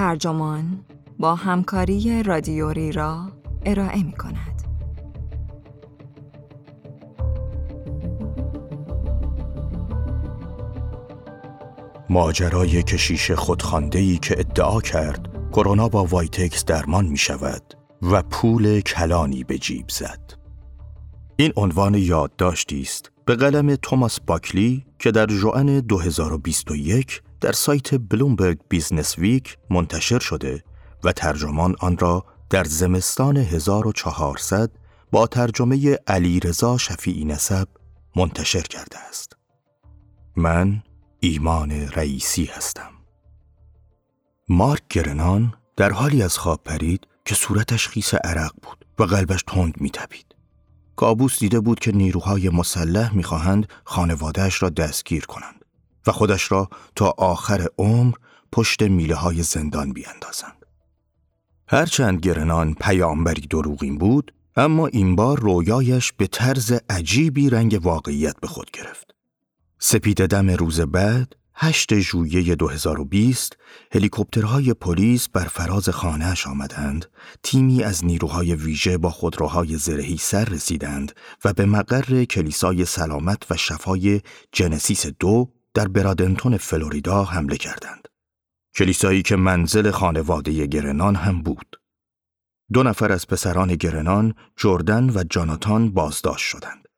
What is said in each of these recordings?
ترجمان با همکاری رادیوری را ارائه می کند. ماجرای کشیش خودخوانده‌ای که ادعا کرد کرونا با وایتکس درمان می شود و پول کلانی به جیب زد. این عنوان یادداشتی است به قلم توماس باکلی که در ژوئن 2021 در سایت بلومبرگ بیزنس ویک منتشر شده و ترجمان آن را در زمستان 1400 با ترجمه علی رضا شفیعی نسب منتشر کرده است. من ایمان رئیسی هستم. مارک گرنان در حالی از خواب پرید که صورتش خیس عرق بود و قلبش تند میتپید. کابوس دیده بود که نیروهای مسلح می‌خواهند خانوادهش را دستگیر کنند و خودش را تا آخر عمر پشت میله های زندان بیاندازند. هرچند گرنان پیامبری دروغین بود، اما این بار رویایش به طرز عجیبی رنگ واقعیت به خود گرفت. سپید دم روز بعد 8 ژوئیه 2020 هلیکوپترهای پلیس بر فراز خانهاش آمدند تیمی از نیروهای ویژه با خودروهای زرهی سر رسیدند و به مقر کلیسای سلامت و شفای جنسیس دو در برادنتون فلوریدا حمله کردند کلیسایی که منزل خانواده گرنان هم بود دو نفر از پسران گرنان جردن و جاناتان بازداشت شدند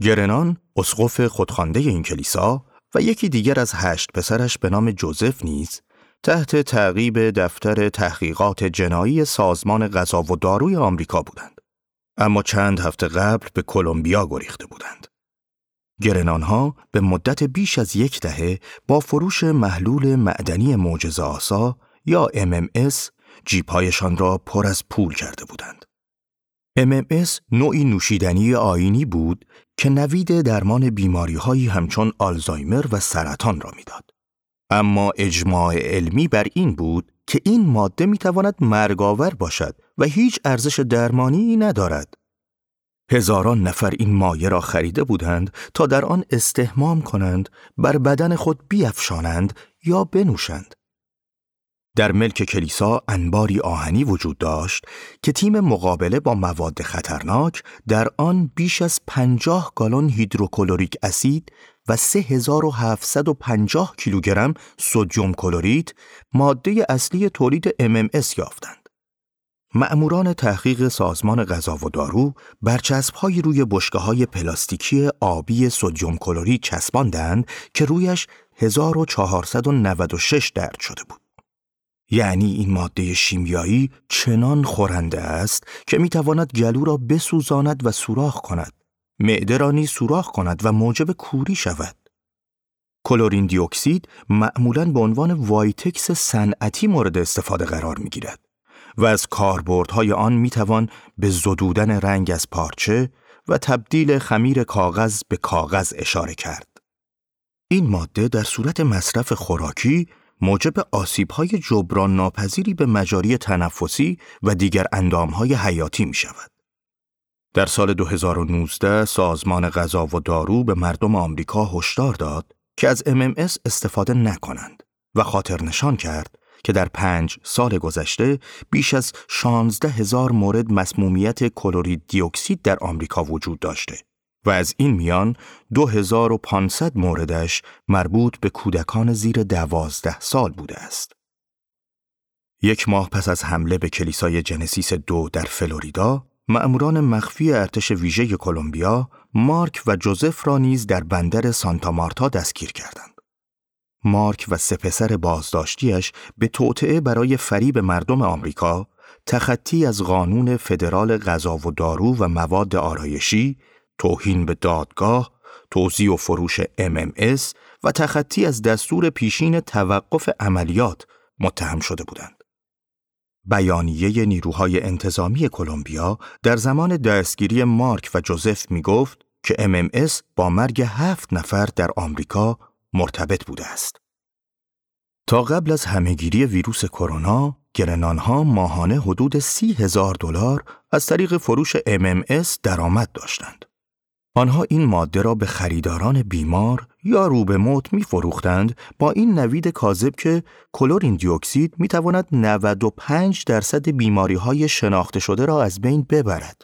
گرنان اسقف خودخوانده این کلیسا و یکی دیگر از هشت پسرش به نام جوزف نیز تحت تعقیب دفتر تحقیقات جنایی سازمان غذا و داروی آمریکا بودند. اما چند هفته قبل به کلمبیا گریخته بودند. گرنانها به مدت بیش از یک دهه با فروش محلول معدنی معجزه آسا یا MMS جیبهایشان را پر از پول کرده بودند. MMS نوعی نوشیدنی آینی بود که نوید درمان بیماری هایی همچون آلزایمر و سرطان را می‌داد. اما اجماع علمی بر این بود که این ماده می تواند مرگاور باشد و هیچ ارزش درمانی ندارد. هزاران نفر این مایه را خریده بودند تا در آن استهمام کنند، بر بدن خود بیافشانند یا بنوشند. در ملک کلیسا انباری آهنی وجود داشت که تیم مقابله با مواد خطرناک در آن بیش از پنجاه گالون هیدروکلوریک اسید و 3750 کیلوگرم سدیم کلوریت ماده اصلی تولید MMS یافتند. مأموران تحقیق سازمان غذا و دارو برچسب‌های روی های پلاستیکی آبی سدیم کلوریت چسباندند که رویش 1496 درج شده بود. یعنی این ماده شیمیایی چنان خورنده است که می‌تواند گلو را بسوزاند و سوراخ کند معده را نیز سوراخ کند و موجب کوری شود کلورین دی اکسید معمولا به عنوان وایتکس صنعتی مورد استفاده قرار می گیرد و از کاربردهای آن می توان به زدودن رنگ از پارچه و تبدیل خمیر کاغذ به کاغذ اشاره کرد. این ماده در صورت مصرف خوراکی موجب آسیب‌های جبران ناپذیری به مجاری تنفسی و دیگر اندامهای حیاتی می شود. در سال 2019 سازمان غذا و دارو به مردم آمریکا هشدار داد که از MMS استفاده نکنند و خاطر نشان کرد که در پنج سال گذشته بیش از 16 هزار مورد مسمومیت کلورید دیوکسید در آمریکا وجود داشته و از این میان 2500 موردش مربوط به کودکان زیر دوازده سال بوده است. یک ماه پس از حمله به کلیسای جنسیس دو در فلوریدا، مأموران مخفی ارتش ویژه کلمبیا مارک و جوزف را نیز در بندر سانتا مارتا دستگیر کردند. مارک و سه پسر بازداشتیش به توطعه برای فریب مردم آمریکا تخطی از قانون فدرال غذا و دارو و مواد آرایشی توهین به دادگاه، توزیع و فروش MMS و تخطی از دستور پیشین توقف عملیات متهم شده بودند. بیانیه نیروهای انتظامی کلمبیا در زمان دستگیری مارک و جوزف می گفت که MMS با مرگ هفت نفر در آمریکا مرتبط بوده است. تا قبل از همهگیری ویروس کرونا، گرنانها ماهانه حدود سی هزار دلار از طریق فروش MMS درآمد داشتند. آنها این ماده را به خریداران بیمار یا رو به موت می فروختند با این نوید کاذب که کلورین دیوکسید می تواند 95 درصد بیماری های شناخته شده را از بین ببرد.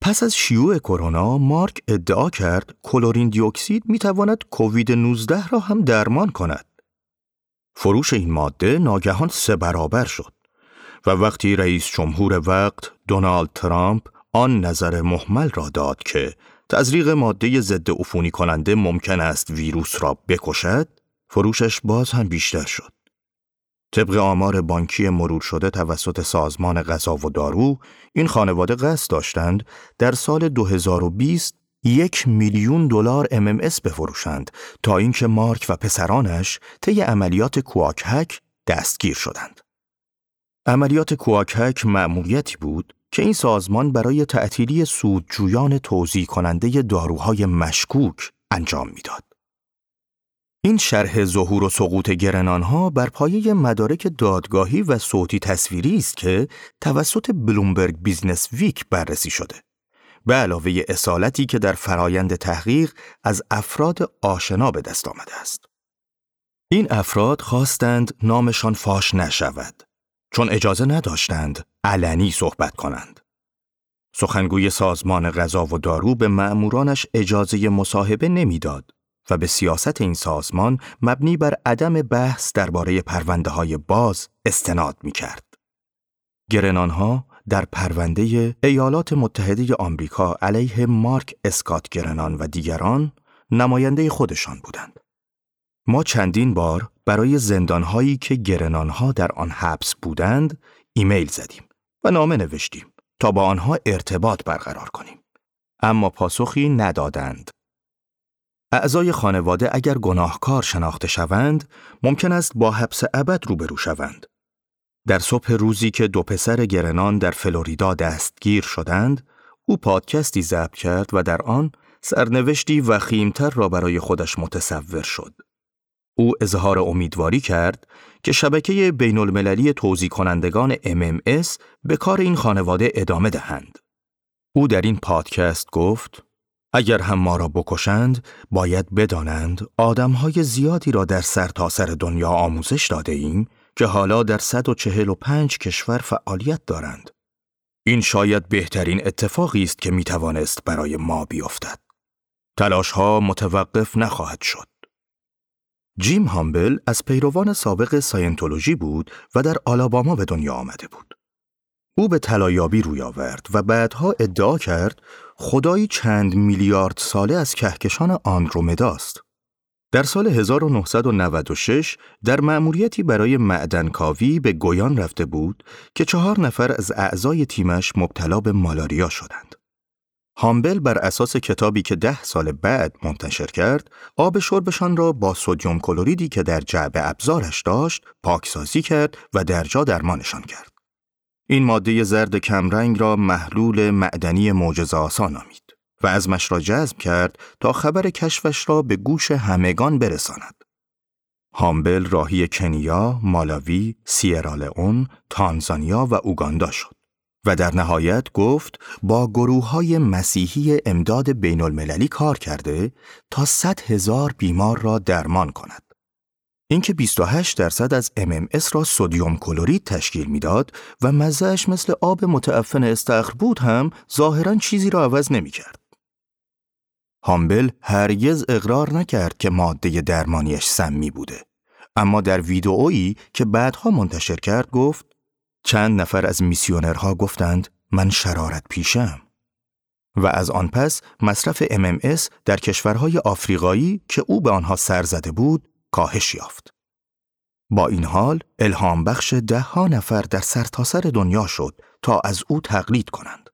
پس از شیوع کرونا مارک ادعا کرد کلورین دیوکسید می تواند کووید 19 را هم درمان کند. فروش این ماده ناگهان سه برابر شد و وقتی رئیس جمهور وقت دونالد ترامپ آن نظر محمل را داد که تزریق ماده ضد عفونی کننده ممکن است ویروس را بکشد، فروشش باز هم بیشتر شد. طبق آمار بانکی مرور شده توسط سازمان غذا و دارو، این خانواده قصد داشتند در سال 2020 یک میلیون دلار MMS بفروشند تا اینکه مارک و پسرانش طی عملیات Quack Hack دستگیر شدند. عملیات Quack Hack مأموریتی بود که این سازمان برای تعطیلی سودجویان توزیع کننده داروهای مشکوک انجام می‌داد. این شرح ظهور و سقوط گرنانها بر پایه مدارک دادگاهی و صوتی تصویری است که توسط بلومبرگ بیزنس ویک بررسی شده. به علاوه اصالتی که در فرایند تحقیق از افراد آشنا به دست آمده است. این افراد خواستند نامشان فاش نشود چون اجازه نداشتند علنی صحبت کنند. سخنگوی سازمان غذا و دارو به مأمورانش اجازه مصاحبه نمی‌داد و به سیاست این سازمان مبنی بر عدم بحث درباره پرونده های باز استناد می کرد. گرنانها در پرونده ایالات متحده آمریکا علیه مارک اسکات گرنان و دیگران نماینده خودشان بودند. ما چندین بار برای زندانهایی که گرنانها در آن حبس بودند ایمیل زدیم و نامه نوشتیم تا با آنها ارتباط برقرار کنیم. اما پاسخی ندادند. اعضای خانواده اگر گناهکار شناخته شوند، ممکن است با حبس ابد روبرو شوند. در صبح روزی که دو پسر گرنان در فلوریدا دستگیر شدند، او پادکستی ضبط کرد و در آن سرنوشتی وخیمتر را برای خودش متصور شد. او اظهار امیدواری کرد که شبکه بین المللی توضیح کنندگان MMS به کار این خانواده ادامه دهند. او در این پادکست گفت اگر هم ما را بکشند باید بدانند آدمهای زیادی را در سرتاسر سر دنیا آموزش داده ایم که حالا در 145 کشور فعالیت دارند. این شاید بهترین اتفاقی است که می توانست برای ما بیفتد. تلاش ها متوقف نخواهد شد. جیم هامبل از پیروان سابق ساینتولوژی بود و در آلاباما به دنیا آمده بود. او به طلایابی روی آورد و بعدها ادعا کرد خدایی چند میلیارد ساله از کهکشان آندرومداست. در سال 1996 در مأموریتی برای معدنکاوی به گویان رفته بود که چهار نفر از اعضای تیمش مبتلا به مالاریا شدند. هامبل بر اساس کتابی که ده سال بعد منتشر کرد، آب شربشان را با سودیوم کلوریدی که در جعبه ابزارش داشت، پاکسازی کرد و در جا درمانشان کرد. این ماده زرد کمرنگ را محلول معدنی معجزه آسا نامید و ازمش را جذب کرد تا خبر کشفش را به گوش همگان برساند. هامبل راهی کنیا، مالاوی، سیرالئون، تانزانیا و اوگاندا شد. و در نهایت گفت با گروه های مسیحی امداد بین المللی کار کرده تا 100 هزار بیمار را درمان کند. اینکه 28 درصد از MMS را سودیوم کلورید تشکیل می‌داد و مزهش مثل آب متعفن استخر بود هم ظاهرا چیزی را عوض نمی کرد. هامبل هرگز اقرار نکرد که ماده درمانیش سمی بوده. اما در ویدئویی که بعدها منتشر کرد گفت چند نفر از میسیونرها گفتند من شرارت پیشم. و از آن پس مصرف MMS در کشورهای آفریقایی که او به آنها سر زده بود کاهش یافت. با این حال الهام بخش ده ها نفر در سرتاسر سر دنیا شد تا از او تقلید کنند.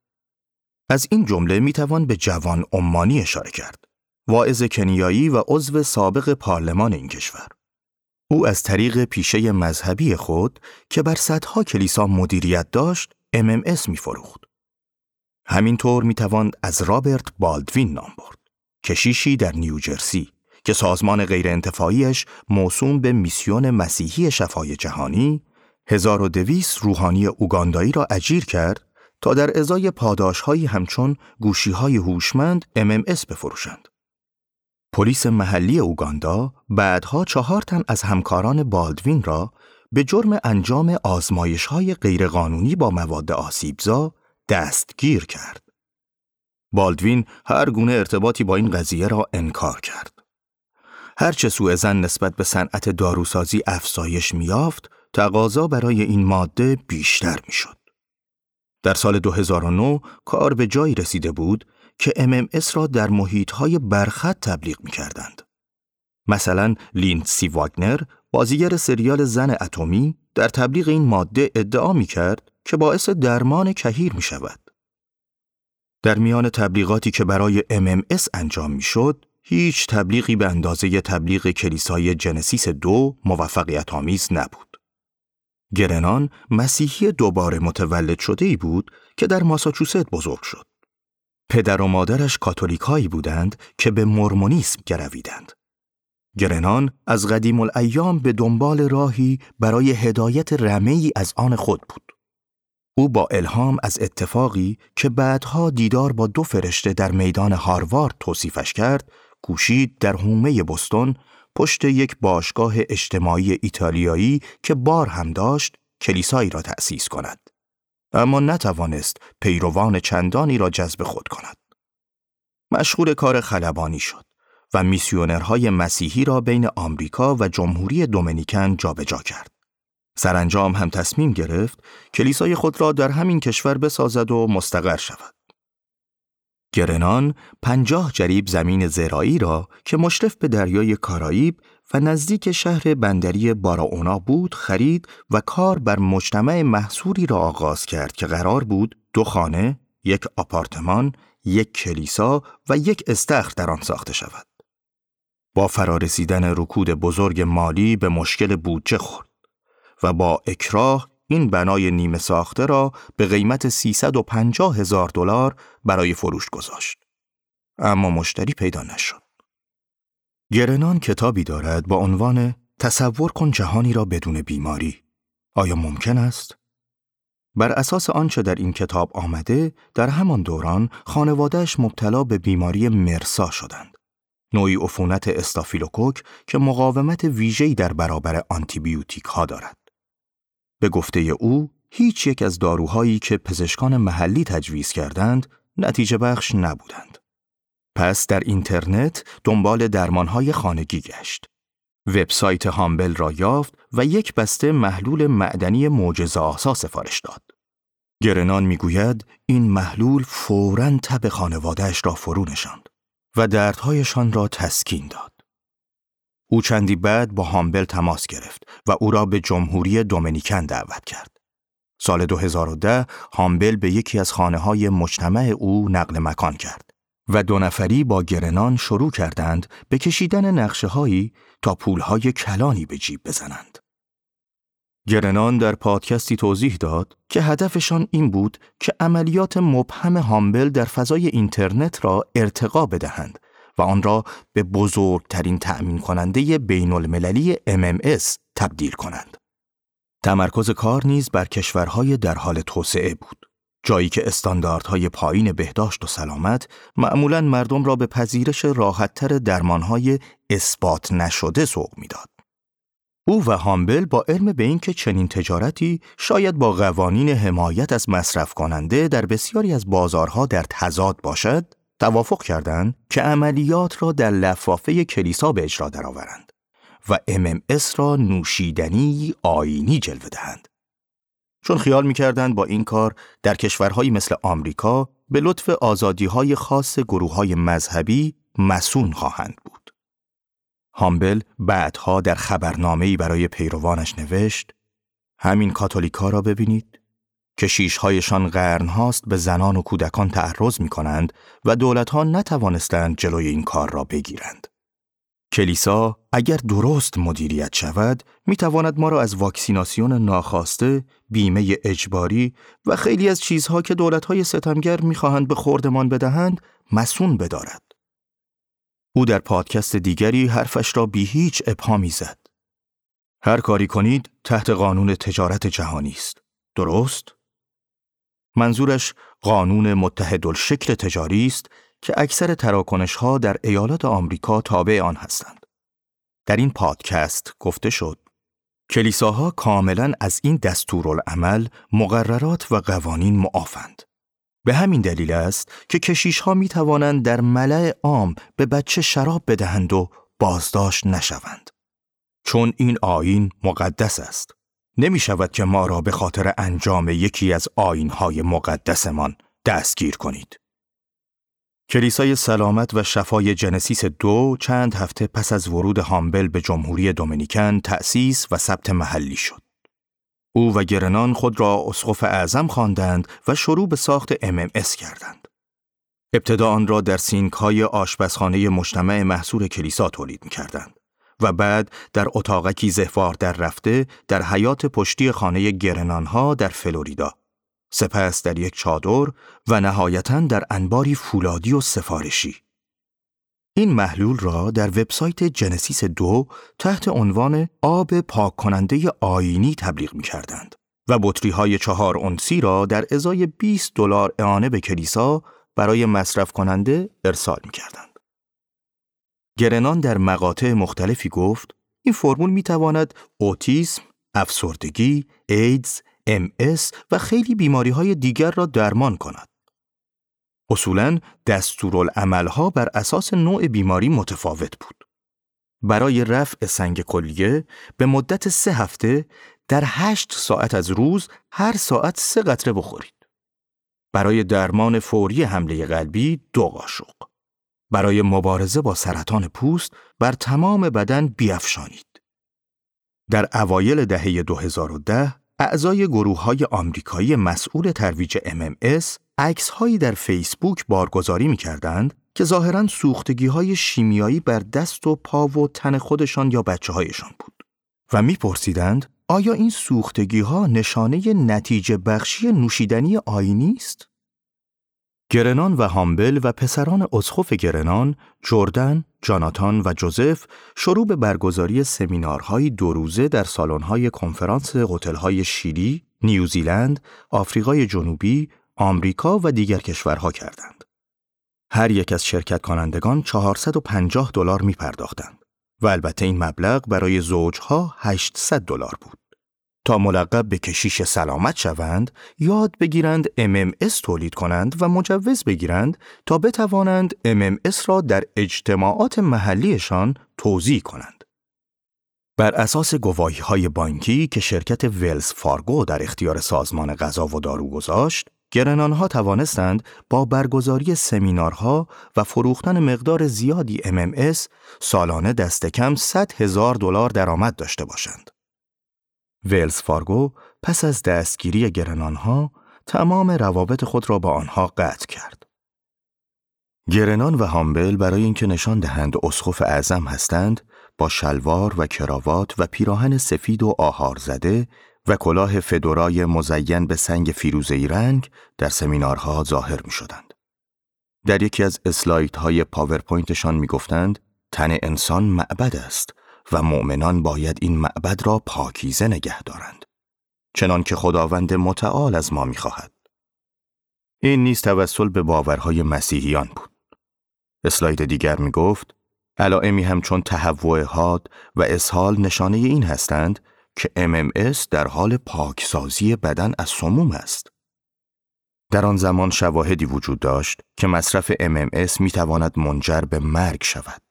از این جمله می توان به جوان عمانی اشاره کرد. واعظ کنیایی و عضو سابق پارلمان این کشور. او از طریق پیشه مذهبی خود که بر صدها کلیسا مدیریت داشت MMS می فروخت. همینطور می توان از رابرت بالدوین نام برد. کشیشی در نیوجرسی که سازمان غیرانتفاعیش موسوم به میسیون مسیحی شفای جهانی 1200 روحانی اوگاندایی را اجیر کرد تا در ازای پاداشهایی همچون گوشیهای هوشمند MMS بفروشند. پلیس محلی اوگاندا بعدها چهار تن از همکاران بالدوین را به جرم انجام آزمایش های غیرقانونی با مواد آسیبزا دستگیر کرد. بالدوین هر گونه ارتباطی با این قضیه را انکار کرد. هرچه سوء زن نسبت به صنعت داروسازی افزایش میافت، تقاضا برای این ماده بیشتر می‌شد. در سال 2009 کار به جایی رسیده بود که MMS را در محیطهای برخط تبلیغ می کردند. مثلا لیندسی واگنر بازیگر سریال زن اتمی در تبلیغ این ماده ادعا می کرد که باعث درمان کهیر می شود. در میان تبلیغاتی که برای MMS انجام می هیچ تبلیغی به اندازه تبلیغ کلیسای جنسیس دو موفقیت آمیز نبود. گرنان مسیحی دوباره متولد شده ای بود که در ماساچوست بزرگ شد. پدر و مادرش کاتولیکایی بودند که به مرمونیسم گرویدند. گرنان از قدیم الایام به دنبال راهی برای هدایت رمهی از آن خود بود. او با الهام از اتفاقی که بعدها دیدار با دو فرشته در میدان هاروارد توصیفش کرد، کوشید در حومه بستون پشت یک باشگاه اجتماعی ایتالیایی که بار هم داشت کلیسایی را تأسیس کند. اما نتوانست پیروان چندانی را جذب خود کند. مشغول کار خلبانی شد و میسیونرهای مسیحی را بین آمریکا و جمهوری دومینیکن جابجا کرد. سرانجام هم تصمیم گرفت کلیسای خود را در همین کشور بسازد و مستقر شود. گرنان پنجاه جریب زمین زراعی را که مشرف به دریای کارائیب و نزدیک شهر بندری باراونا بود خرید و کار بر مجتمع محصوری را آغاز کرد که قرار بود دو خانه، یک آپارتمان، یک کلیسا و یک استخر در آن ساخته شود. با فرارسیدن رکود بزرگ مالی به مشکل بودجه خورد و با اکراه این بنای نیمه ساخته را به قیمت 350 هزار دلار برای فروش گذاشت. اما مشتری پیدا نشد. گرنان کتابی دارد با عنوان تصور کن جهانی را بدون بیماری. آیا ممکن است؟ بر اساس آنچه در این کتاب آمده، در همان دوران خانوادهش مبتلا به بیماری مرسا شدند. نوعی عفونت استافیلوکوک که مقاومت ویژه‌ای در برابر آنتیبیوتیک ها دارد. به گفته او، هیچ یک از داروهایی که پزشکان محلی تجویز کردند، نتیجه بخش نبودند. پس در اینترنت دنبال درمانهای خانگی گشت. وبسایت هامبل را یافت و یک بسته محلول معدنی معجزه آسا سفارش داد. گرنان می‌گوید این محلول فوراً تب خانوادهش را فرو نشاند و دردهایشان را تسکین داد. او چندی بعد با هامبل تماس گرفت و او را به جمهوری دومینیکن دعوت کرد. سال 2010 هامبل به یکی از خانه های مجتمع او نقل مکان کرد و دو نفری با گرنان شروع کردند به کشیدن نقشه هایی تا پولهای کلانی به جیب بزنند. گرنان در پادکستی توضیح داد که هدفشان این بود که عملیات مبهم هامبل در فضای اینترنت را ارتقا بدهند و آن را به بزرگترین تأمین کننده بین المللی MMS تبدیل کنند. تمرکز کار نیز بر کشورهای در حال توسعه بود. جایی که استانداردهای پایین بهداشت و سلامت معمولا مردم را به پذیرش راحتتر درمانهای اثبات نشده سوق می‌داد. او و هامبل با علم به اینکه چنین تجارتی شاید با قوانین حمایت از مصرف کننده در بسیاری از بازارها در تضاد باشد، توافق کردند که عملیات را در لفافه کلیسا به اجرا درآورند و MMS را نوشیدنی آینی جلوه دهند. چون خیال می‌کردند با این کار در کشورهایی مثل آمریکا به لطف آزادیهای خاص گروه های مذهبی مسون خواهند بود. هامبل بعدها در خبرنامه‌ای برای پیروانش نوشت همین کاتولیکا را ببینید کشیشهایشان قرن هاست به زنان و کودکان تعرض می کنند و دولتها نتوانستند جلوی این کار را بگیرند. کلیسا اگر درست مدیریت شود می تواند ما را از واکسیناسیون ناخواسته، بیمه اجباری و خیلی از چیزها که دولتهای ستمگر می خواهند به خوردمان بدهند مسون بدارد. او در پادکست دیگری حرفش را بی هیچ ابهامی زد. هر کاری کنید تحت قانون تجارت جهانی است. درست؟ منظورش قانون متحدالشکل تجاری است که اکثر تراکنش ها در ایالات آمریکا تابع آن هستند. در این پادکست گفته شد کلیساها کاملا از این دستورالعمل مقررات و قوانین معافند. به همین دلیل است که کشیش ها می توانند در ملع عام به بچه شراب بدهند و بازداشت نشوند. چون این آین مقدس است. نمی شود که ما را به خاطر انجام یکی از های مقدسمان دستگیر کنید. کلیسای سلامت و شفای جنسیس دو چند هفته پس از ورود هامبل به جمهوری دومینیکن تأسیس و ثبت محلی شد. او و گرنان خود را اسقف اعظم خواندند و شروع به ساخت MMS کردند. ابتدا آن را در سینک های آشپزخانه مجتمع محصول کلیسا تولید می کردند و بعد در اتاقکی زهوار در رفته در حیات پشتی خانه گرنان ها در فلوریدا سپس در یک چادر و نهایتا در انباری فولادی و سفارشی. این محلول را در وبسایت جنسیس دو تحت عنوان آب پاک کننده آینی تبلیغ می کردند و بطری های چهار اونسی را در ازای 20 دلار اعانه به کلیسا برای مصرف کننده ارسال می کردند. گرنان در مقاطع مختلفی گفت این فرمول می تواند اوتیسم، افسردگی، ایدز، MS و خیلی بیماری های دیگر را درمان کند. اصولاً دستورالعملها بر اساس نوع بیماری متفاوت بود. برای رفع سنگ کلیه به مدت سه هفته در هشت ساعت از روز هر ساعت سه قطره بخورید. برای درمان فوری حمله قلبی دو قاشق. برای مبارزه با سرطان پوست بر تمام بدن بیافشانید. در اوایل دهه 2010 اعضای گروه های آمریکایی مسئول ترویج MMS عکس هایی در فیسبوک بارگذاری می کردند که ظاهرا سوختگی های شیمیایی بر دست و پا و تن خودشان یا بچه هایشان بود و میپرسیدند آیا این سوختگی ها نشانه نتیجه بخشی نوشیدنی آینی است؟ گرنان و هامبل و پسران اسخف گرنان، جردن، جاناتان و جوزف شروع به برگزاری سمینارهای دو روزه در سالن‌های کنفرانس هتل‌های شیلی، نیوزیلند، آفریقای جنوبی، آمریکا و دیگر کشورها کردند. هر یک از شرکت کنندگان 450 دلار می پرداختند و البته این مبلغ برای زوجها 800 دلار بود. تا ملقب به کشیش سلامت شوند یاد بگیرند MMS تولید کنند و مجوز بگیرند تا بتوانند MMS را در اجتماعات محلیشان توضیح کنند. بر اساس گواهی های بانکی که شرکت ولز فارگو در اختیار سازمان غذا و دارو گذاشت، گرنانها توانستند با برگزاری سمینارها و فروختن مقدار زیادی MMS سالانه دست کم 100 هزار دلار درآمد داشته باشند. ولز فارگو پس از دستگیری گرنانها تمام روابط خود را با آنها قطع کرد. گرنان و هامبل برای اینکه نشان دهند اسقف اعظم هستند با شلوار و کراوات و پیراهن سفید و آهار زده و کلاه فدورای مزین به سنگ فیروزه‌ای رنگ در سمینارها ظاهر می شدند. در یکی از اسلایدهای پاورپوینتشان می گفتند تن انسان معبد است و مؤمنان باید این معبد را پاکیزه نگه دارند. چنان که خداوند متعال از ما می‌خواهد. این نیز توسل به باورهای مسیحیان بود. اسلاید دیگر می گفت علائمی همچون تهوع حاد و اسهال نشانه این هستند که MMS در حال پاکسازی بدن از سموم است. در آن زمان شواهدی وجود داشت که مصرف MMS می تواند منجر به مرگ شود.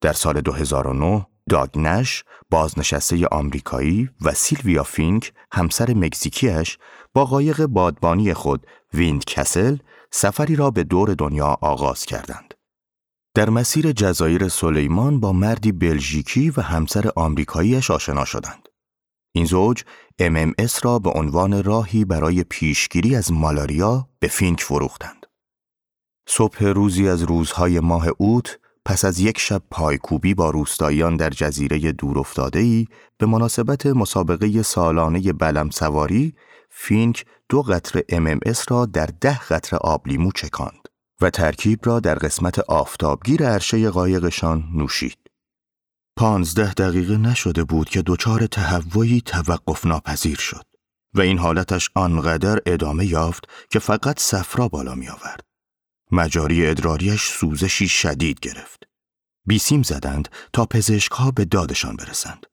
در سال 2009 داگ نش بازنشسته آمریکایی و سیلویا فینک همسر مکزیکیش با قایق بادبانی خود ویند کسل سفری را به دور دنیا آغاز کردند. در مسیر جزایر سلیمان با مردی بلژیکی و همسر آمریکاییش آشنا شدند. این زوج MMS را به عنوان راهی برای پیشگیری از مالاریا به فینک فروختند. صبح روزی از روزهای ماه اوت پس از یک شب پایکوبی با روستاییان در جزیره دورافتاده‌ای به مناسبت مسابقه سالانه بلم سواری فینک دو قطره MMS را در ده قطره آب لیمو چکاند و ترکیب را در قسمت آفتابگیر عرشه قایقشان نوشید. پانزده دقیقه نشده بود که دچار تهوعی توقف ناپذیر شد. و این حالتش آنقدر ادامه یافت که فقط صفرا بالا می آورد. مجاری ادراریش سوزشی شدید گرفت. بیسیم زدند تا پزشک ها به دادشان برسند.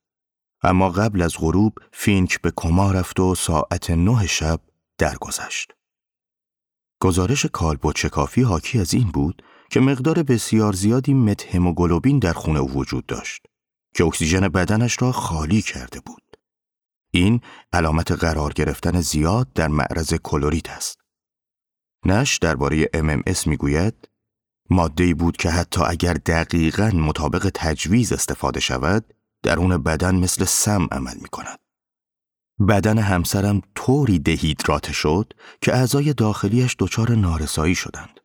اما قبل از غروب فینک به کما رفت و ساعت نه شب درگذشت. گزارش کالبدشکافی حاکی از این بود که مقدار بسیار زیادی متهموگلوبین در خون او وجود داشت که اکسیژن بدنش را خالی کرده بود. این علامت قرار گرفتن زیاد در معرض کلوریت است. نش درباره MMS می‌گوید ماده بود که حتی اگر دقیقا مطابق تجویز استفاده شود درون بدن مثل سم عمل می کند. بدن همسرم طوری دهیدرات شد که اعضای داخلیش دچار نارسایی شدند.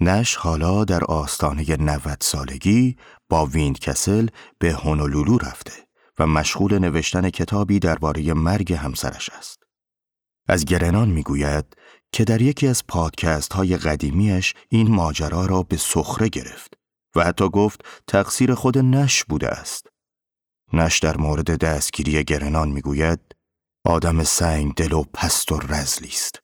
نش حالا در آستانه 90 سالگی با ویند کسل به هونولولو رفته و مشغول نوشتن کتابی درباره مرگ همسرش است. از گرنان می‌گوید که در یکی از پادکست های قدیمیش این ماجرا را به سخره گرفت و حتی گفت تقصیر خود نش بوده است. نش در مورد دستگیری گرنان می‌گوید آدم سنگ دل و پست و رزلی است.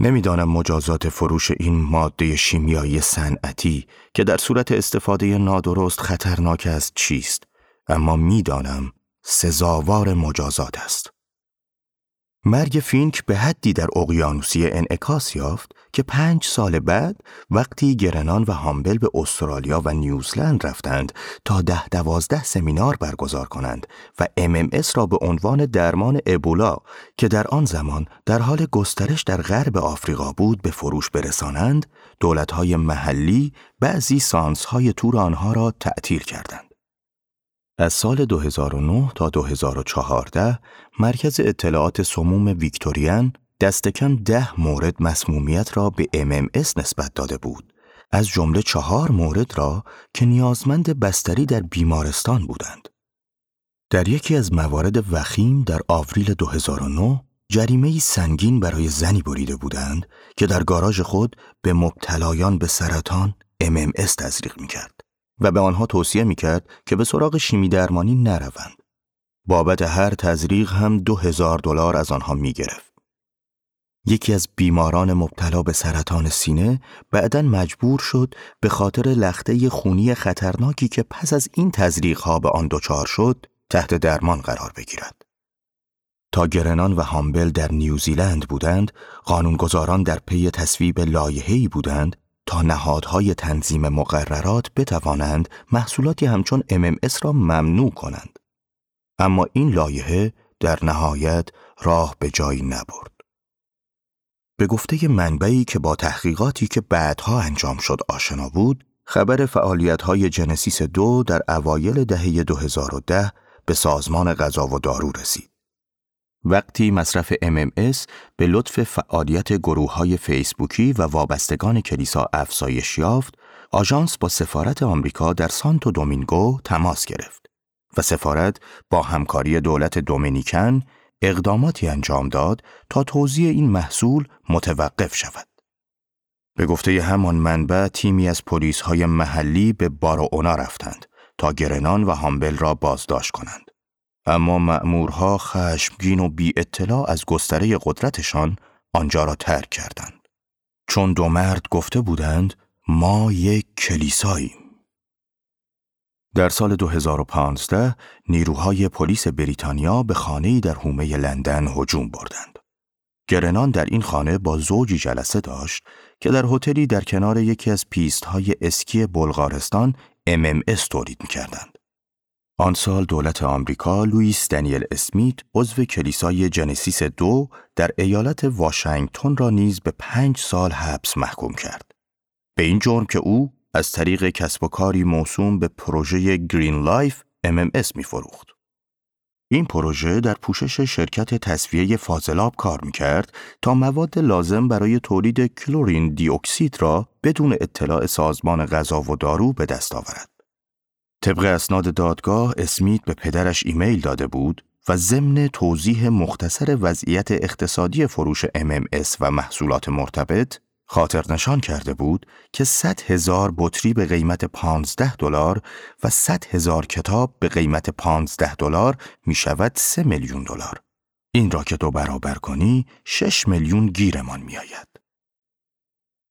نمی‌دانم مجازات فروش این ماده شیمیایی صنعتی که در صورت استفاده نادرست خطرناک است چیست اما می‌دانم سزاوار مجازات است. مرگ فینک به حدی در اقیانوسیه انعکاس یافت که پنج سال بعد وقتی گرنان و هامبل به استرالیا و نیوزلند رفتند تا ده دوازده سمینار برگزار کنند و MMS را به عنوان درمان ابولا که در آن زمان در حال گسترش در غرب آفریقا بود به فروش برسانند دولتهای محلی بعضی سانسهای تور آنها را تعطیل کردند. از سال 2009 تا 2014 مرکز اطلاعات سموم ویکتوریان دست کم ده مورد مسمومیت را به MMS نسبت داده بود. از جمله چهار مورد را که نیازمند بستری در بیمارستان بودند. در یکی از موارد وخیم در آوریل 2009 جریمه سنگین برای زنی بریده بودند که در گاراژ خود به مبتلایان به سرطان MMS تزریق می کرد. و به آنها توصیه می کرد که به سراغ شیمی درمانی نروند. بابت هر تزریق هم دو هزار دلار از آنها می گرفت. یکی از بیماران مبتلا به سرطان سینه بعدا مجبور شد به خاطر لخته خونی خطرناکی که پس از این تزریق ها به آن دچار شد تحت درمان قرار بگیرد. تا گرنان و هامبل در نیوزیلند بودند، قانونگذاران در پی تصویب لایحه‌ای بودند تا نهادهای تنظیم مقررات بتوانند محصولاتی همچون MMS را ممنوع کنند. اما این لایحه در نهایت راه به جایی نبرد. به گفته منبعی که با تحقیقاتی که بعدها انجام شد آشنا بود، خبر فعالیت‌های جنسیس دو در اوایل دهه 2010 به سازمان غذا و دارو رسید. وقتی مصرف MMS به لطف فعالیت گروه های فیسبوکی و وابستگان کلیسا افزایش یافت، آژانس با سفارت آمریکا در سانتو دومینگو تماس گرفت و سفارت با همکاری دولت دومینیکن اقداماتی انجام داد تا توزیع این محصول متوقف شود. به گفته همان منبع تیمی از پلیس های محلی به اونا رفتند تا گرنان و هامبل را بازداشت کنند. اما مأمورها خشمگین و بی اطلاع از گستره قدرتشان آنجا را ترک کردند. چون دو مرد گفته بودند ما یک کلیساییم. در سال 2015 نیروهای پلیس بریتانیا به خانه‌ای در حومه لندن هجوم بردند. گرنان در این خانه با زوجی جلسه داشت که در هتلی در کنار یکی از پیست های اسکی بلغارستان MMS تولید می کردند. آن سال دولت آمریکا لوئیس دنیل اسمیت عضو کلیسای جنسیس دو در ایالت واشنگتن را نیز به پنج سال حبس محکوم کرد. به این جرم که او از طریق کسب و کاری موسوم به پروژه گرین لایف MMS می فروخت. این پروژه در پوشش شرکت تصفیه فاضلاب کار می کرد تا مواد لازم برای تولید کلورین دی اکسید را بدون اطلاع سازمان غذا و دارو به دست آورد. طبق اسناد دادگاه اسمیت به پدرش ایمیل داده بود و ضمن توضیح مختصر وضعیت اقتصادی فروش MMS و محصولات مرتبط خاطر نشان کرده بود که 100 هزار بطری به قیمت 15 دلار و 100 هزار کتاب به قیمت 15 دلار می شود 3 میلیون دلار. این را که دو برابر کنی 6 میلیون گیرمان می آید.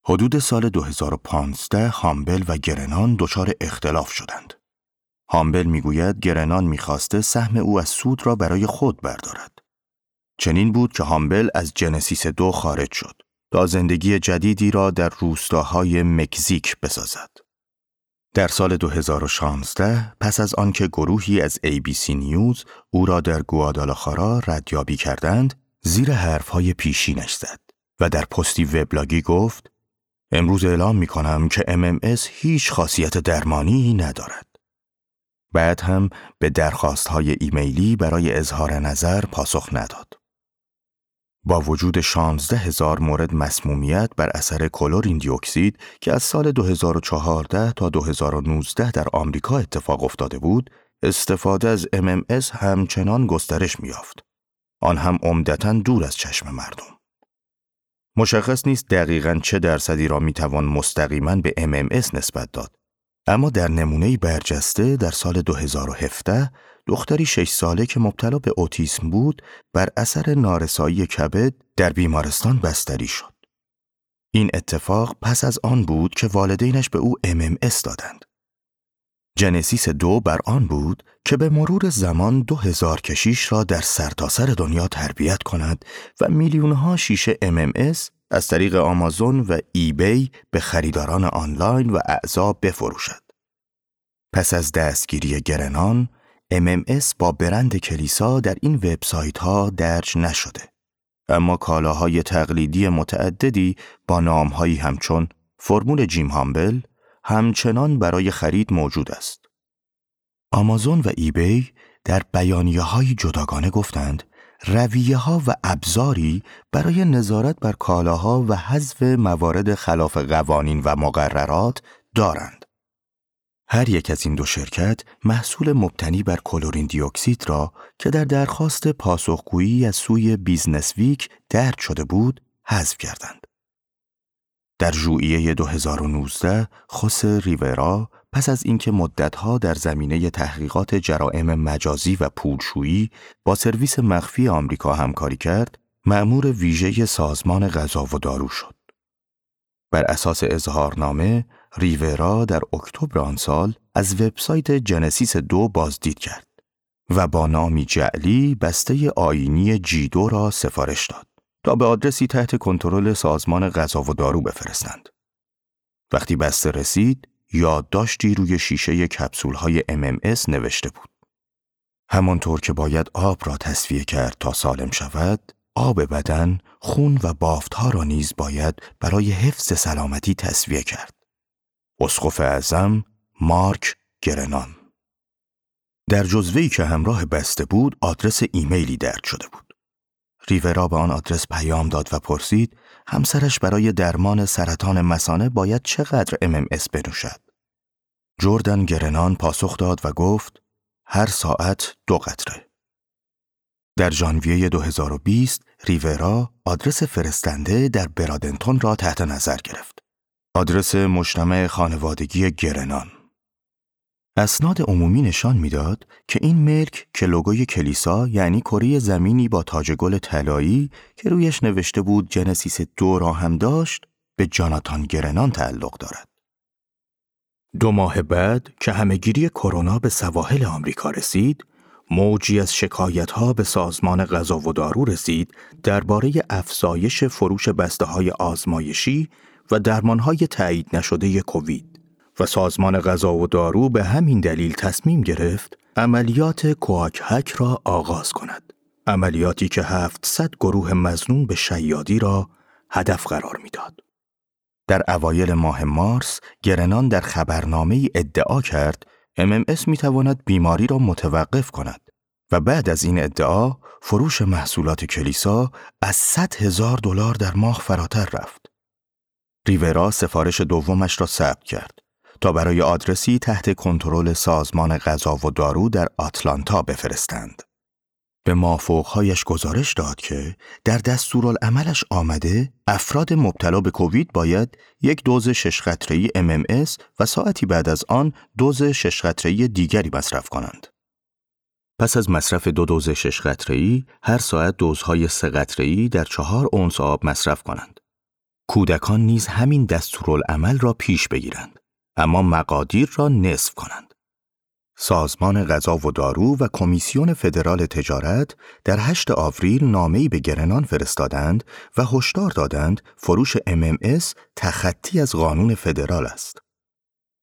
حدود سال 2015 هامبل و گرنان دچار اختلاف شدند. هامبل می‌گوید گرنان می‌خواسته سهم او از سود را برای خود بردارد. چنین بود که هامبل از جنسیس دو خارج شد تا زندگی جدیدی را در روستاهای مکزیک بسازد. در سال 2016 پس از آنکه گروهی از ABC نیوز او را در گوادالاخارا ردیابی کردند، زیر حرفهای پیشینش زد و در پستی وبلاگی گفت امروز اعلام می کنم که MMS هیچ خاصیت درمانی ندارد. بعد هم به درخواست های ایمیلی برای اظهار نظر پاسخ نداد. با وجود 16 هزار مورد مسمومیت بر اثر کلورین دیوکسید که از سال 2014 تا 2019 در آمریکا اتفاق افتاده بود، استفاده از MMS همچنان گسترش میافت. آن هم عمدتا دور از چشم مردم. مشخص نیست دقیقا چه درصدی را می‌توان مستقیما به MMS نسبت داد. اما در نمونه برجسته در سال 2017 دختری شش ساله که مبتلا به اوتیسم بود بر اثر نارسایی کبد در بیمارستان بستری شد. این اتفاق پس از آن بود که والدینش به او MMS دادند. جنسیس دو بر آن بود که به مرور زمان دو هزار کشیش را در سرتاسر سر دنیا تربیت کند و میلیونها شیشه MMS از طریق آمازون و ایبی به خریداران آنلاین و اعضا بفروشد. پس از دستگیری گرنان، MMS با برند کلیسا در این وبسایت ها درج نشده. اما کالاهای تقلیدی متعددی با نامهایی همچون فرمول جیم هامبل همچنان برای خرید موجود است. آمازون و ای‌بی در بیانیه های جداگانه گفتند رویه ها و ابزاری برای نظارت بر کالاها و حذف موارد خلاف قوانین و مقررات دارند. هر یک از این دو شرکت محصول مبتنی بر کلورین دیوکسید را که در درخواست پاسخگویی از سوی بیزنس ویک درج شده بود حذف کردند. در ژوئیه 2019 خوس ریورا پس از اینکه مدتها در زمینه تحقیقات جرائم مجازی و پولشویی با سرویس مخفی آمریکا همکاری کرد، مأمور ویژه سازمان غذا و دارو شد. بر اساس اظهارنامه، ریورا در اکتبر آن سال از وبسایت جنسیس دو بازدید کرد و با نامی جعلی بسته آینی جی دو را سفارش داد تا به آدرسی تحت کنترل سازمان غذا و دارو بفرستند. وقتی بسته رسید، یادداشتی روی شیشه کپسول های MMS نوشته بود. همانطور که باید آب را تصفیه کرد تا سالم شود، آب بدن، خون و بافتها را نیز باید برای حفظ سلامتی تصفیه کرد. اسقف اعظم مارک گرنان در جزوهی که همراه بسته بود آدرس ایمیلی درد شده بود. ریورا به آن آدرس پیام داد و پرسید همسرش برای درمان سرطان مسانه باید چقدر MMS بنوشد. جردن گرنان پاسخ داد و گفت هر ساعت دو قطره. در ژانویه 2020 ریورا آدرس فرستنده در برادنتون را تحت نظر گرفت. آدرس مجتمع خانوادگی گرنان اسناد عمومی نشان می‌داد که این ملک که لوگوی کلیسا یعنی کره زمینی با تاج گل طلایی که رویش نوشته بود جنسیس دو را هم داشت به جاناتان گرنان تعلق دارد. دو ماه بعد که همهگیری کرونا به سواحل آمریکا رسید، موجی از شکایت ها به سازمان غذا و دارو رسید درباره افزایش فروش بسته های آزمایشی و درمانهای تایید نشده کووید و سازمان غذا و دارو به همین دلیل تصمیم گرفت عملیات کوآک هک را آغاز کند. عملیاتی که 700 گروه مزنون به شیادی را هدف قرار می‌داد. در اوایل ماه مارس گرنان در خبرنامه ادعا کرد MMS می تواند بیماری را متوقف کند و بعد از این ادعا فروش محصولات کلیسا از 100 هزار دلار در ماه فراتر رفت. ریورا سفارش دومش را ثبت کرد تا برای آدرسی تحت کنترل سازمان غذا و دارو در آتلانتا بفرستند. به مافوقهایش گزارش داد که در دستورالعملش آمده افراد مبتلا به کووید باید یک دوز شش قطره‌ای MMS و ساعتی بعد از آن دوز شش قطره‌ای دیگری مصرف کنند. پس از مصرف دو دوز شش قطره‌ای، هر ساعت دوزهای سه قطره‌ای در چهار اونس آب مصرف کنند. کودکان نیز همین دستورالعمل را پیش بگیرند، اما مقادیر را نصف کنند. سازمان غذا و دارو و کمیسیون فدرال تجارت در 8 آوریل نامه‌ای به گرنان فرستادند و هشدار دادند فروش MMS تخطی از قانون فدرال است.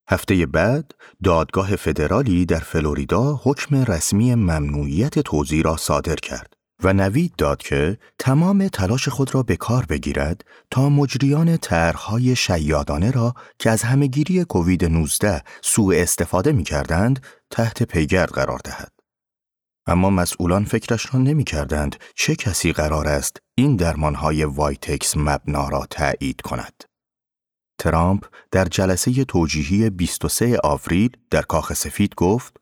هفته بعد دادگاه فدرالی در فلوریدا حکم رسمی ممنوعیت توزیع را صادر کرد و نوید داد که تمام تلاش خود را به کار بگیرد تا مجریان طرحهای شیادانه را که از همهگیری کووید 19 سوء استفاده می کردند تحت پیگرد قرار دهد. اما مسئولان فکرش را نمی کردند چه کسی قرار است این درمانهای وایتکس مبنا را تایید کند. ترامپ در جلسه توجیهی 23 آوریل در کاخ سفید گفت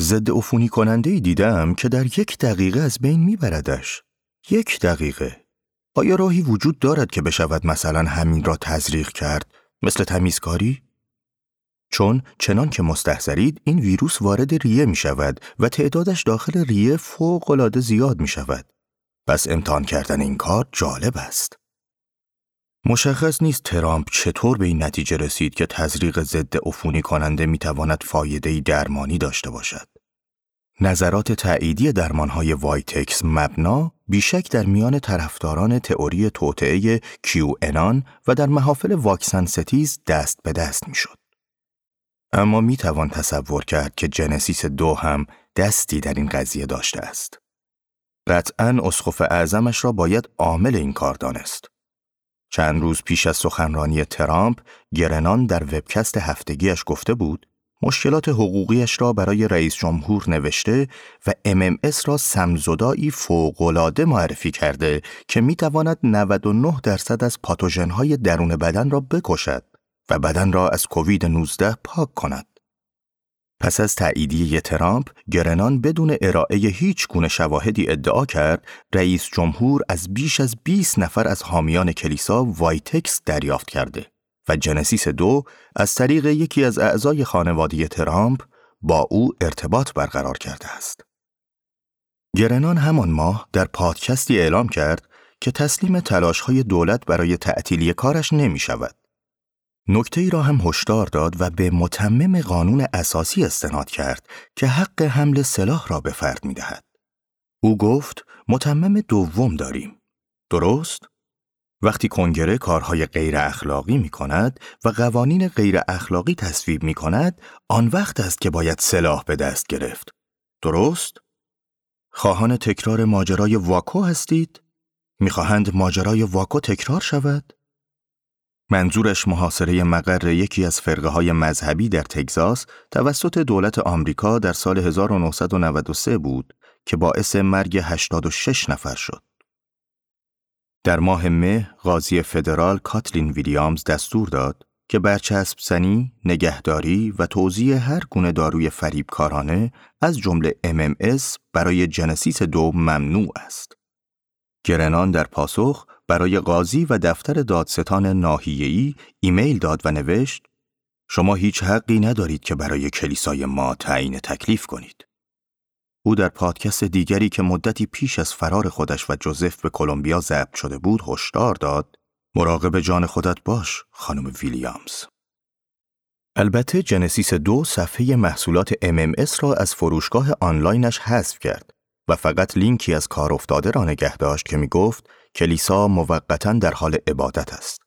ضد عفونی کننده ای دیدم که در یک دقیقه از بین میبردش. یک دقیقه. آیا راهی وجود دارد که بشود مثلا همین را تزریق کرد مثل تمیزکاری؟ چون چنان که مستحضرید این ویروس وارد ریه می شود و تعدادش داخل ریه فوق العاده زیاد می شود. پس امتحان کردن این کار جالب است. مشخص نیست ترامپ چطور به این نتیجه رسید که تزریق ضد عفونی کننده می تواند فایده درمانی داشته باشد. نظر تأییدی درمانهای وایتکس مبنا بیشک در میان طرفداران تئوری توطئه کیو انان و در محافل واکسن ستیز دست به دست می‌شد. اما می توان تصور کرد که جنسیس دو هم دستی در این قضیه داشته است. قطعا اسقف اعظمش را باید عامل این کار دانست. چند روز پیش از سخنرانی ترامپ، گرنان در وبکست هفتگیش گفته بود مشکلات حقوقیش را برای رئیس جمهور نوشته و MMS را سمزدایی فوقالعاده معرفی کرده که می تواند 99 درصد از پاتوژنهای درون بدن را بکشد و بدن را از کووید 19 پاک کند. پس از تاییدیه ترامپ، گرنان بدون ارائه هیچ گونه شواهدی ادعا کرد رئیس جمهور از بیش از 20 نفر از حامیان کلیسا وایتکس دریافت کرده و جنسیس دو از طریق یکی از اعضای خانواده ترامپ با او ارتباط برقرار کرده است. گرنان همان ماه در پادکستی اعلام کرد که تسلیم های دولت برای تعطیلی کارش نمی شود. نکته ای را هم هشدار داد و به متمم قانون اساسی استناد کرد که حق حمل سلاح را به فرد می دهد. او گفت متمم دوم داریم. درست؟ وقتی کنگره کارهای غیر اخلاقی می کند و قوانین غیر اخلاقی تصویب می کند، آن وقت است که باید سلاح به دست گرفت. درست؟ خواهان تکرار ماجرای واکو هستید؟ می‌خواهند ماجرای واکو تکرار شود؟ منظورش محاصره مقر یکی از فرقه های مذهبی در تگزاس توسط دولت آمریکا در سال 1993 بود که باعث مرگ 86 نفر شد. در ماه مه قاضی فدرال کاتلین ویلیامز دستور داد که برچسب زنی، نگهداری و توزیع هر گونه داروی فریبکارانه از جمله MMS برای جنسیس دو ممنوع است. گرنان در پاسخ برای قاضی و دفتر دادستان ناحیه‌ای ایمیل داد و نوشت شما هیچ حقی ندارید که برای کلیسای ما تعیین تکلیف کنید. او در پادکست دیگری که مدتی پیش از فرار خودش و جوزف به کلمبیا ضبط شده بود هشدار داد مراقب جان خودت باش خانم ویلیامز. البته جنسیس دو صفحه محصولات MMS را از فروشگاه آنلاینش حذف کرد و فقط لینکی از کار افتاده را نگه داشت که می گفت کلیسا موقتا در حال عبادت است.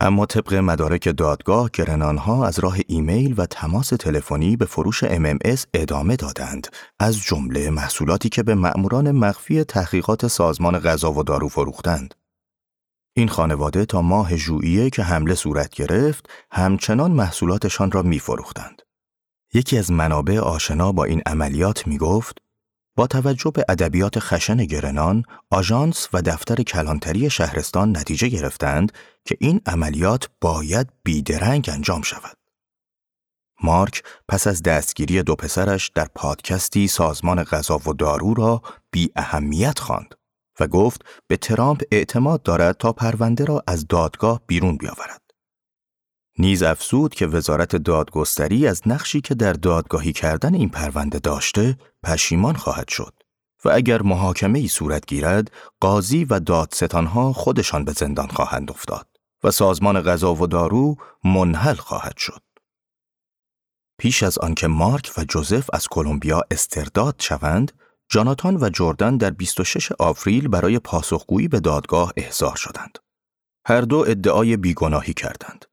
اما طبق مدارک دادگاه گرنانها از راه ایمیل و تماس تلفنی به فروش MMS ادامه دادند از جمله محصولاتی که به مأموران مخفی تحقیقات سازمان غذا و دارو فروختند. این خانواده تا ماه ژوئیه که حمله صورت گرفت همچنان محصولاتشان را می فروختند. یکی از منابع آشنا با این عملیات می گفت با توجه به ادبیات خشن گرنان، آژانس و دفتر کلانتری شهرستان نتیجه گرفتند که این عملیات باید بیدرنگ انجام شود. مارک پس از دستگیری دو پسرش در پادکستی سازمان غذا و دارو را بی اهمیت خواند و گفت به ترامپ اعتماد دارد تا پرونده را از دادگاه بیرون بیاورد. نیز افزود که وزارت دادگستری از نقشی که در دادگاهی کردن این پرونده داشته پشیمان خواهد شد و اگر محاکمه ای صورت گیرد قاضی و دادستانها خودشان به زندان خواهند افتاد و سازمان غذا و دارو منحل خواهد شد. پیش از آنکه مارک و جوزف از کلمبیا استرداد شوند، جاناتان و جردن در 26 آوریل برای پاسخگویی به دادگاه احضار شدند. هر دو ادعای بیگناهی کردند.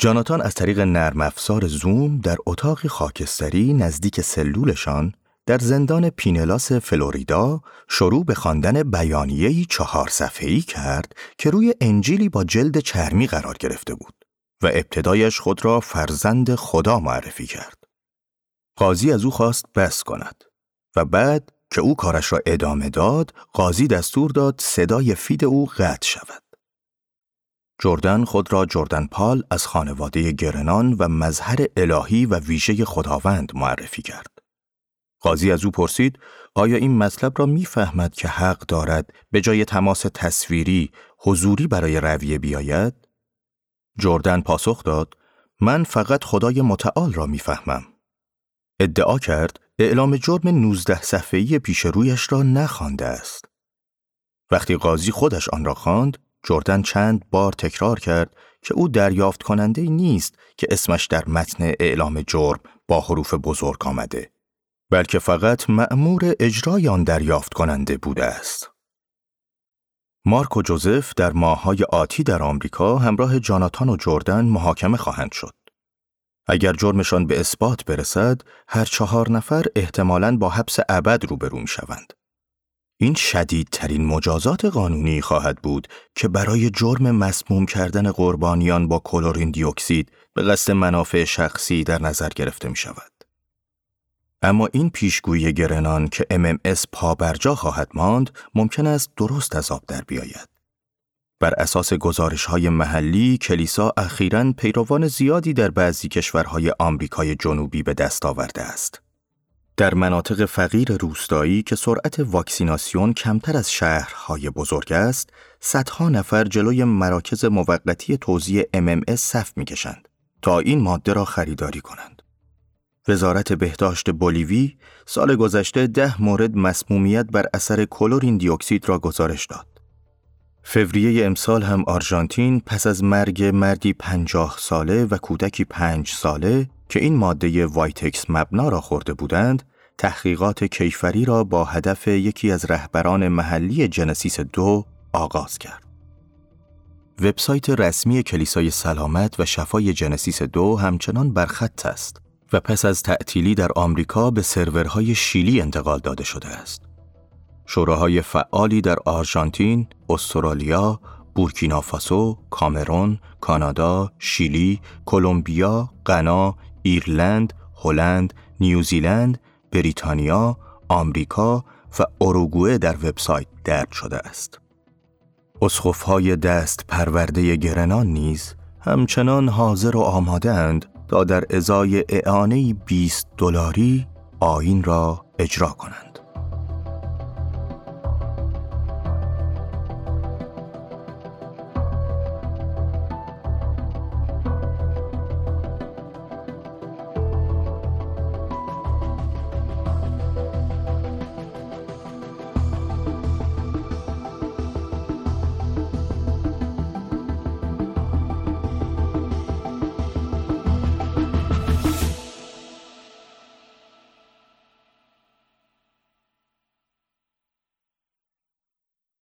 جاناتان از طریق نرم افزار زوم در اتاق خاکستری نزدیک سلولشان در زندان پینلاس فلوریدا شروع به خواندن بیانیه‌ای چهار صفحه‌ای کرد که روی انجیلی با جلد چرمی قرار گرفته بود و ابتدایش خود را فرزند خدا معرفی کرد. قاضی از او خواست بس کند و بعد که او کارش را ادامه داد، قاضی دستور داد صدای فید او قطع شود. جردن خود را جردن پال از خانواده گرنان و مظهر الهی و ویژه خداوند معرفی کرد. قاضی از او پرسید آیا این مطلب را می‌فهمد که حق دارد به جای تماس تصویری حضوری برای رویه بیاید؟ جردن پاسخ داد من فقط خدای متعال را می‌فهمم. ادعا کرد اعلام جرم 19 صفحه‌ای پیش رویش را نخوانده است. وقتی قاضی خودش آن را خواند، جردن چند بار تکرار کرد که او دریافت کننده نیست که اسمش در متن اعلام جرم با حروف بزرگ آمده بلکه فقط مأمور اجرای آن دریافت کننده بوده است. مارک و جوزف در ماههای آتی در آمریکا همراه جاناتان و جردن محاکمه خواهند شد. اگر جرمشان به اثبات برسد، هر چهار نفر احتمالاً با حبس ابد روبرو شوند. این شدیدترین مجازات قانونی خواهد بود که برای جرم مسموم کردن قربانیان با کلورین دیوکسید به قصد منافع شخصی در نظر گرفته می شود. اما این پیشگویی گرنان که MMS پابرجا خواهد ماند ممکن است درست از آب در بیاید. بر اساس گزارش های محلی کلیسا اخیرا پیروان زیادی در بعضی کشورهای آمریکای جنوبی به دست آورده است. در مناطق فقیر روستایی که سرعت واکسیناسیون کمتر از شهرهای بزرگ است، صدها نفر جلوی مراکز موقتی توزیع MMS صف می‌کشند تا این ماده را خریداری کنند. وزارت بهداشت بولیوی سال گذشته ده مورد مسمومیت بر اثر کلورین دیوکسید را گزارش داد. فوریه امسال هم آرژانتین پس از مرگ مردی پنجاه ساله و کودکی پنج ساله که این ماده وایتکس مبنا را خورده بودند، تحقیقات کیفری را با هدف یکی از رهبران محلی جنسیس دو آغاز کرد. وبسایت رسمی کلیسای سلامت و شفای جنسیس دو همچنان برخط است و پس از تعطیلی در آمریکا به سرورهای شیلی انتقال داده شده است. شوراهای فعالی در آرژانتین، استرالیا، بورکینافاسو، کامرون، کانادا، شیلی، کلمبیا، غنا، ایرلند، هلند، نیوزیلند، بریتانیا، آمریکا و اروگوئه در وبسایت درد شده است. اسخفهای دست پرورده گرنان نیز همچنان حاضر و آماده اند تا در ازای اعانه 20 دلاری آین را اجرا کنند.